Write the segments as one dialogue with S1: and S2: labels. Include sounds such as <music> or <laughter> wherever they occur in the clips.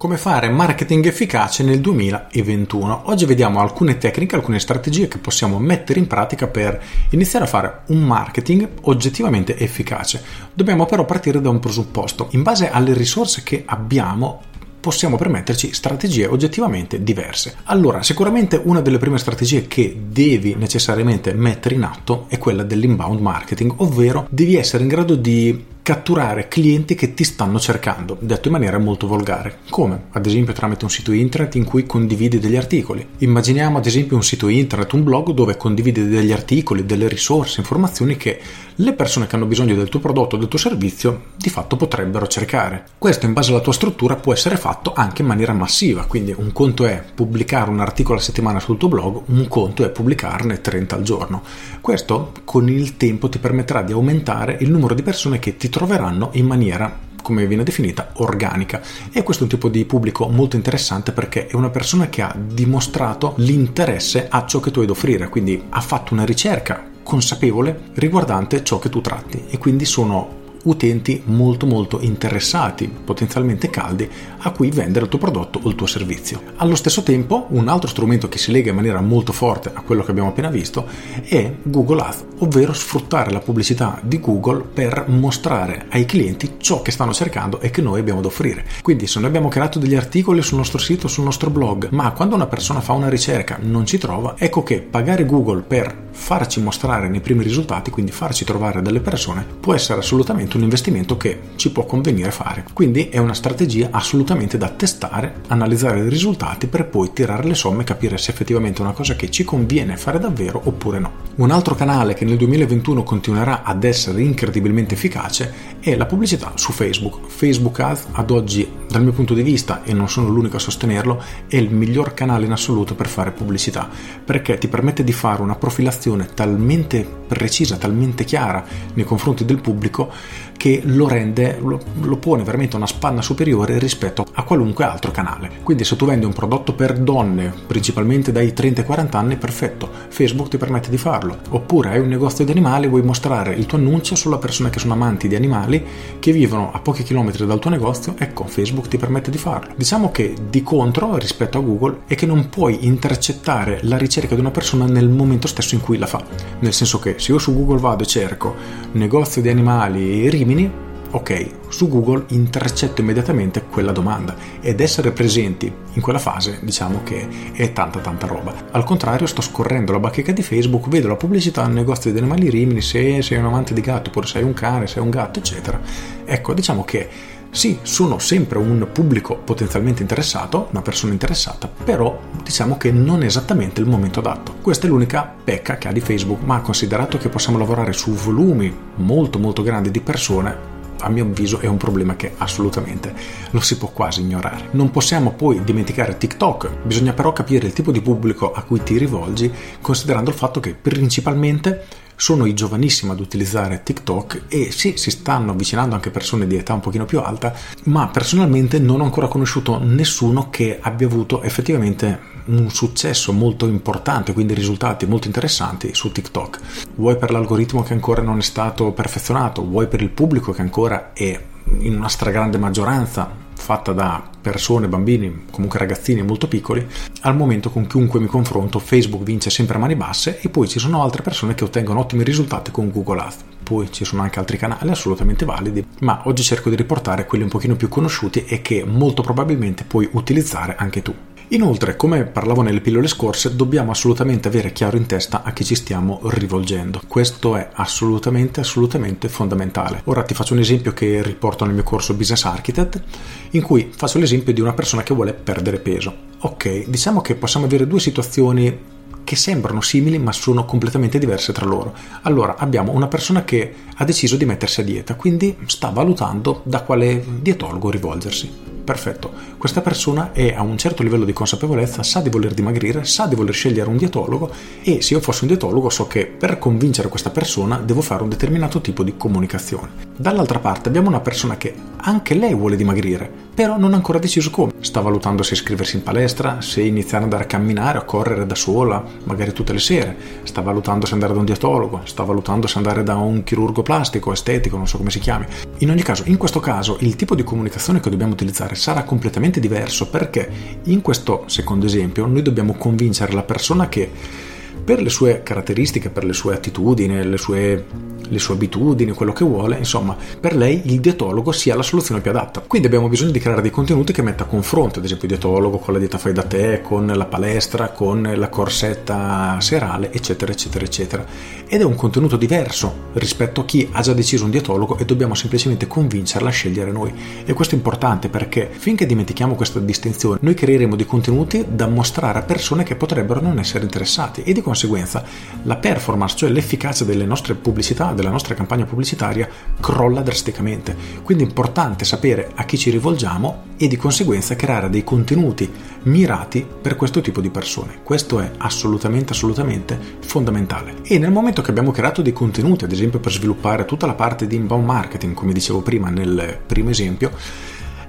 S1: Come fare marketing efficace nel 2021? Oggi vediamo alcune tecniche, alcune strategie che possiamo mettere in pratica per iniziare a fare un marketing oggettivamente efficace. Dobbiamo però partire da un presupposto. In base alle risorse che abbiamo, possiamo permetterci strategie oggettivamente diverse. Allora, sicuramente una delle prime strategie che devi necessariamente mettere in atto è quella dell'inbound marketing, ovvero devi essere in grado di catturare clienti che ti stanno cercando, detto in maniera molto volgare. Come? Ad esempio tramite un sito internet in cui condividi degli articoli. Immaginiamo ad esempio un sito internet, un blog dove condividi degli articoli, delle risorse, informazioni che le persone che hanno bisogno del tuo prodotto o del tuo servizio di fatto potrebbero cercare. Questo in base alla tua struttura può essere fatto anche in maniera massiva, quindi un conto è pubblicare un articolo a settimana sul tuo blog, un conto è pubblicarne 30 al giorno. Questo con il tempo ti permetterà di aumentare il numero di persone che ti troveranno in maniera come viene definita, organica. E questo è un tipo di pubblico molto interessante perché è una persona che ha dimostrato l'interesse a ciò che tu hai da offrire, quindi ha fatto una ricerca consapevole riguardante ciò che tu tratti e quindi sono utenti molto molto interessati, potenzialmente caldi, a cui vendere il tuo prodotto o il tuo servizio. Allo stesso tempo, un altro strumento che si lega in maniera molto forte a quello che abbiamo appena visto è Google Ads, ovvero sfruttare la pubblicità di Google per mostrare ai clienti ciò che stanno cercando e che noi abbiamo da offrire. Quindi se noi abbiamo creato degli articoli sul nostro sito, sul nostro blog, ma quando una persona fa una ricerca non ci trova, ecco che pagare Google per farci mostrare nei primi risultati, quindi farci trovare delle persone, può essere assolutamente un investimento che ci può convenire fare. Quindi è una strategia assolutamente da testare, analizzare i risultati per poi tirare le somme e capire se effettivamente è una cosa che ci conviene fare davvero oppure no. Un altro canale che nel 2021 continuerà ad essere incredibilmente efficace è la pubblicità su Facebook. Facebook Ads ad oggi, dal mio punto di vista, e non sono l'unico a sostenerlo, è il miglior canale in assoluto per fare pubblicità, perché ti permette di fare una profilazione talmente precisa, talmente chiara nei confronti del pubblico che lo rende, lo, lo pone veramente una spanna superiore rispetto a qualunque altro canale. Quindi se tu vendi un prodotto per donne, principalmente dai 30 ai 40 anni, perfetto, Facebook ti permette di farlo. Oppure hai un negozio di animali, vuoi mostrare il tuo annuncio solo a persone che sono amanti di animali, che vivono a pochi chilometri dal tuo negozio, ecco, Facebook ti permette di farlo. Diciamo che di contro rispetto a Google è che non puoi intercettare la ricerca di una persona nel momento stesso in cui la fa. Nel senso che se io su Google vado e cerco negozio di animali e Rimini, ok, su Google intercetto immediatamente quella domanda ed essere presenti in quella fase diciamo che è tanta tanta roba. Al contrario sto scorrendo la bacheca di Facebook, vedo la pubblicità al negozio di animali Rimini, se sei un amante di gatto oppure sei un cane, sei un gatto eccetera. Ecco, diciamo che sì, sono sempre un pubblico potenzialmente interessato, una persona interessata, però diciamo che non è esattamente il momento adatto. Questa è l'unica pecca che ha di Facebook, ma considerato che possiamo lavorare su volumi molto molto grandi di persone, a mio avviso è un problema che assolutamente lo si può quasi ignorare. Non possiamo poi dimenticare TikTok, bisogna però capire il tipo di pubblico a cui ti rivolgi, considerando il fatto che principalmente sono i giovanissimi ad utilizzare TikTok e sì, si stanno avvicinando anche persone di età un pochino più alta, ma personalmente non ho ancora conosciuto nessuno che abbia avuto effettivamente un successo molto importante, quindi risultati molto interessanti su TikTok. Vuoi per l'algoritmo che ancora non è stato perfezionato, vuoi per il pubblico che ancora è in una stragrande maggioranza fatta da persone, bambini, comunque ragazzini molto piccoli, al momento con chiunque mi confronto Facebook vince sempre a mani basse e poi ci sono altre persone che ottengono ottimi risultati con Google Ads. Poi ci sono anche altri canali assolutamente validi, ma oggi cerco di riportare quelli un pochino più conosciuti e che molto probabilmente puoi utilizzare anche tu. Inoltre, come parlavo nelle pillole scorse, dobbiamo assolutamente avere chiaro in testa a chi ci stiamo rivolgendo. Questo è assolutamente, assolutamente fondamentale. Ora ti faccio un esempio che riporto nel mio corso Business Architect, in cui faccio l'esempio di una persona che vuole perdere peso. Ok, diciamo che possiamo avere due situazioni che sembrano simili ma sono completamente diverse tra loro. Allora abbiamo una persona che ha deciso di mettersi a dieta, quindi sta valutando da quale dietologo rivolgersi perfetto, questa persona è a un certo livello di consapevolezza, sa di voler dimagrire, sa di voler scegliere un dietologo e se io fossi un dietologo so che per convincere questa persona devo fare un determinato tipo di comunicazione. Dall'altra parte abbiamo una persona che anche lei vuole dimagrire, però non ha ancora deciso come. Sta valutando se iscriversi in palestra, se iniziare ad andare a camminare o a correre da sola, magari tutte le sere. Sta valutando se andare da un dietologo, sta valutando se andare da un chirurgo plastico, estetico, non so come si chiami. In ogni caso, in questo caso, il tipo di comunicazione che dobbiamo utilizzare sarà completamente diverso perché in questo secondo esempio noi dobbiamo convincere la persona che per le sue caratteristiche, per le sue attitudini, le sue le sue abitudini, quello che vuole, insomma, per lei il dietologo sia la soluzione più adatta. Quindi abbiamo bisogno di creare dei contenuti che metta a confronto, ad esempio il dietologo con la dieta fai da te, con la palestra, con la corsetta serale, eccetera, eccetera, eccetera. Ed è un contenuto diverso rispetto a chi ha già deciso un dietologo e dobbiamo semplicemente convincerla a scegliere noi. E questo è importante perché finché dimentichiamo questa distinzione, noi creeremo dei contenuti da mostrare a persone che potrebbero non essere interessati e di conseguenza la performance, cioè l'efficacia delle nostre pubblicità, della nostra campagna pubblicitaria crolla drasticamente. Quindi è importante sapere a chi ci rivolgiamo e di conseguenza creare dei contenuti mirati per questo tipo di persone. Questo è assolutamente, assolutamente fondamentale. E nel momento che abbiamo creato dei contenuti, ad esempio per sviluppare tutta la parte di inbound marketing, come dicevo prima nel primo esempio,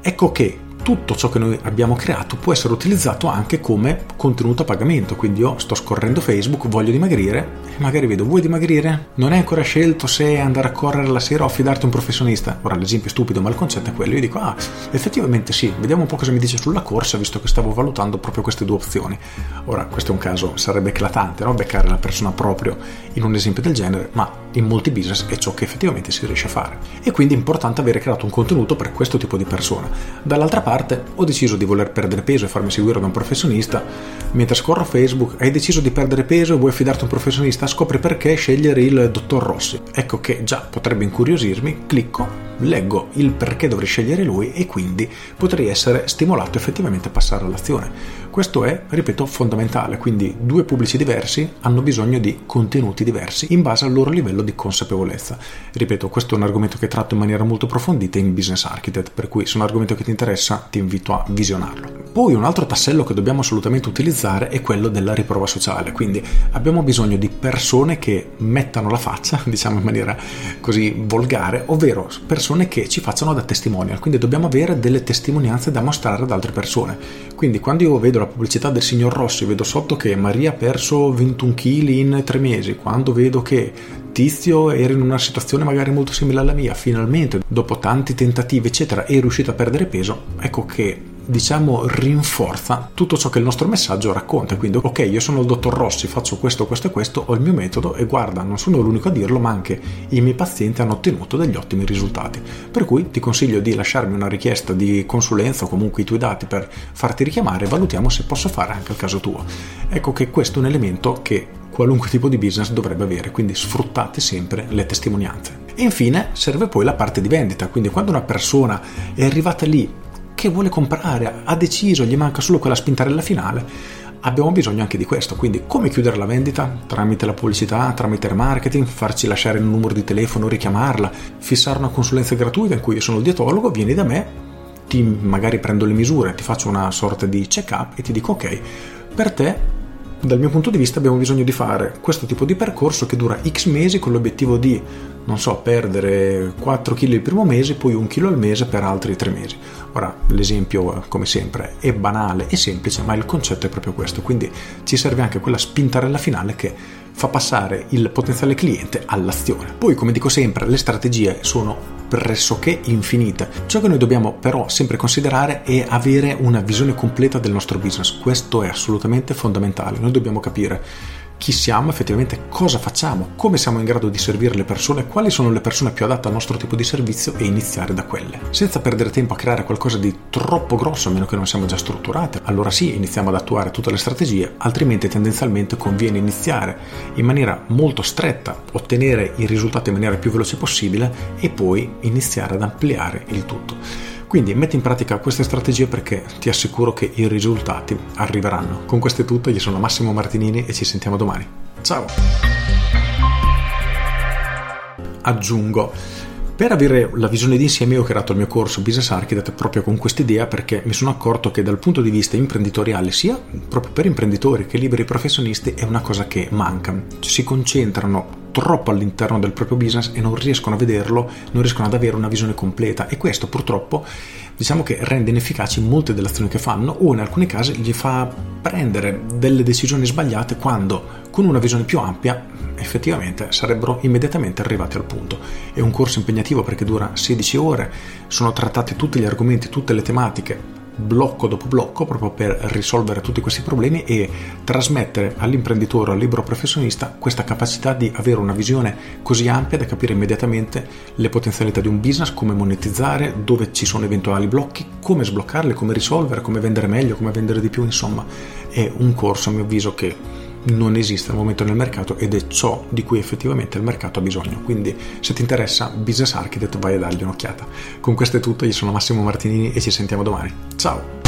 S1: ecco che tutto ciò che noi abbiamo creato può essere utilizzato anche come contenuto a pagamento. Quindi io sto scorrendo Facebook, voglio dimagrire e magari vedo vuoi dimagrire? Non hai ancora scelto se andare a correre la sera o affidarti a un professionista. Ora l'esempio è stupido, ma il concetto è quello. Io dico ah, effettivamente sì, vediamo un po' cosa mi dice sulla corsa, visto che stavo valutando proprio queste due opzioni. Ora, questo è un caso, sarebbe eclatante, no? Beccare la persona proprio in un esempio del genere, ma in molti business è ciò che effettivamente si riesce a fare. E quindi è importante avere creato un contenuto per questo tipo di persona. Dall'altra parte ho deciso di voler perdere peso e farmi seguire da un professionista, mentre scorro Facebook hai deciso di perdere peso e vuoi affidarti a un professionista, scopri perché scegliere il dottor Rossi. Ecco che già potrebbe incuriosirmi, clicco leggo il perché dovrei scegliere lui e quindi potrei essere stimolato effettivamente a passare all'azione. Questo è, ripeto, fondamentale, quindi due pubblici diversi hanno bisogno di contenuti diversi in base al loro livello di consapevolezza. Ripeto, questo è un argomento che tratto in maniera molto approfondita in Business Architect, per cui se è un argomento che ti interessa ti invito a visionarlo. Poi un altro tassello che dobbiamo assolutamente utilizzare è quello della riprova sociale, quindi abbiamo bisogno di persone che mettano la faccia, <laughs> diciamo in maniera così volgare, ovvero persone che ci facciano da testimonial, quindi dobbiamo avere delle testimonianze da mostrare ad altre persone. Quindi quando io vedo la pubblicità del signor Rossi, vedo sotto che Maria ha perso 21 kg in tre mesi, quando vedo che Tizio era in una situazione magari molto simile alla mia, finalmente dopo tanti tentativi eccetera è riuscito a perdere peso, ecco che diciamo rinforza tutto ciò che il nostro messaggio racconta. Quindi ok io sono il dottor Rossi faccio questo questo e questo ho il mio metodo e guarda non sono l'unico a dirlo ma anche i miei pazienti hanno ottenuto degli ottimi risultati. Per cui ti consiglio di lasciarmi una richiesta di consulenza o comunque i tuoi dati per farti richiamare e valutiamo se posso fare anche il caso tuo. Ecco che questo è un elemento che qualunque tipo di business dovrebbe avere quindi sfruttate sempre le testimonianze. E infine serve poi la parte di vendita, quindi quando una persona è arrivata lì che vuole comprare, ha deciso, gli manca solo quella spintarella finale, abbiamo bisogno anche di questo. Quindi, come chiudere la vendita? Tramite la pubblicità, tramite il marketing, farci lasciare il numero di telefono, richiamarla, fissare una consulenza gratuita in cui io sono il dietologo, vieni da me, ti magari prendo le misure, ti faccio una sorta di check-up e ti dico ok, per te dal mio punto di vista abbiamo bisogno di fare questo tipo di percorso che dura x mesi con l'obiettivo di, non so, perdere 4 kg il primo mese, poi 1 kg al mese per altri 3 mesi. Ora, l'esempio, come sempre, è banale e semplice, ma il concetto è proprio questo, quindi ci serve anche quella spintarella finale che fa passare il potenziale cliente all'azione. Poi, come dico sempre, le strategie sono pressoché infinite. Ciò che noi dobbiamo però sempre considerare è avere una visione completa del nostro business. Questo è assolutamente fondamentale. Noi dobbiamo capire chi siamo, effettivamente cosa facciamo, come siamo in grado di servire le persone, quali sono le persone più adatte al nostro tipo di servizio e iniziare da quelle. Senza perdere tempo a creare qualcosa di troppo grosso, a meno che non siamo già strutturati, allora sì, iniziamo ad attuare tutte le strategie, altrimenti tendenzialmente conviene iniziare in maniera molto stretta, ottenere i risultati in maniera più veloce possibile e poi iniziare ad ampliare il tutto. Quindi metti in pratica queste strategie perché ti assicuro che i risultati arriveranno. Con questo è tutto, io sono Massimo Martinini e ci sentiamo domani. Ciao! Aggiungo per avere la visione d'insieme ho creato il mio corso Business Architect proprio con questa idea perché mi sono accorto che dal punto di vista imprenditoriale, sia proprio per imprenditori che liberi professionisti, è una cosa che manca. Si concentrano troppo all'interno del proprio business e non riescono a vederlo, non riescono ad avere una visione completa e questo purtroppo diciamo che rende inefficaci molte delle azioni che fanno o in alcuni casi gli fa prendere delle decisioni sbagliate quando con una visione più ampia effettivamente sarebbero immediatamente arrivati al punto. È un corso impegnativo perché dura 16 ore, sono trattati tutti gli argomenti, tutte le tematiche blocco dopo blocco proprio per risolvere tutti questi problemi e trasmettere all'imprenditore o al libero professionista questa capacità di avere una visione così ampia da capire immediatamente le potenzialità di un business, come monetizzare, dove ci sono eventuali blocchi, come sbloccarli, come risolvere, come vendere meglio, come vendere di più, insomma. È un corso a mio avviso che non esiste al momento nel mercato ed è ciò di cui effettivamente il mercato ha bisogno. Quindi se ti interessa Business Architect vai a dargli un'occhiata. Con questo è tutto, io sono Massimo Martinini e ci sentiamo domani. Ciao!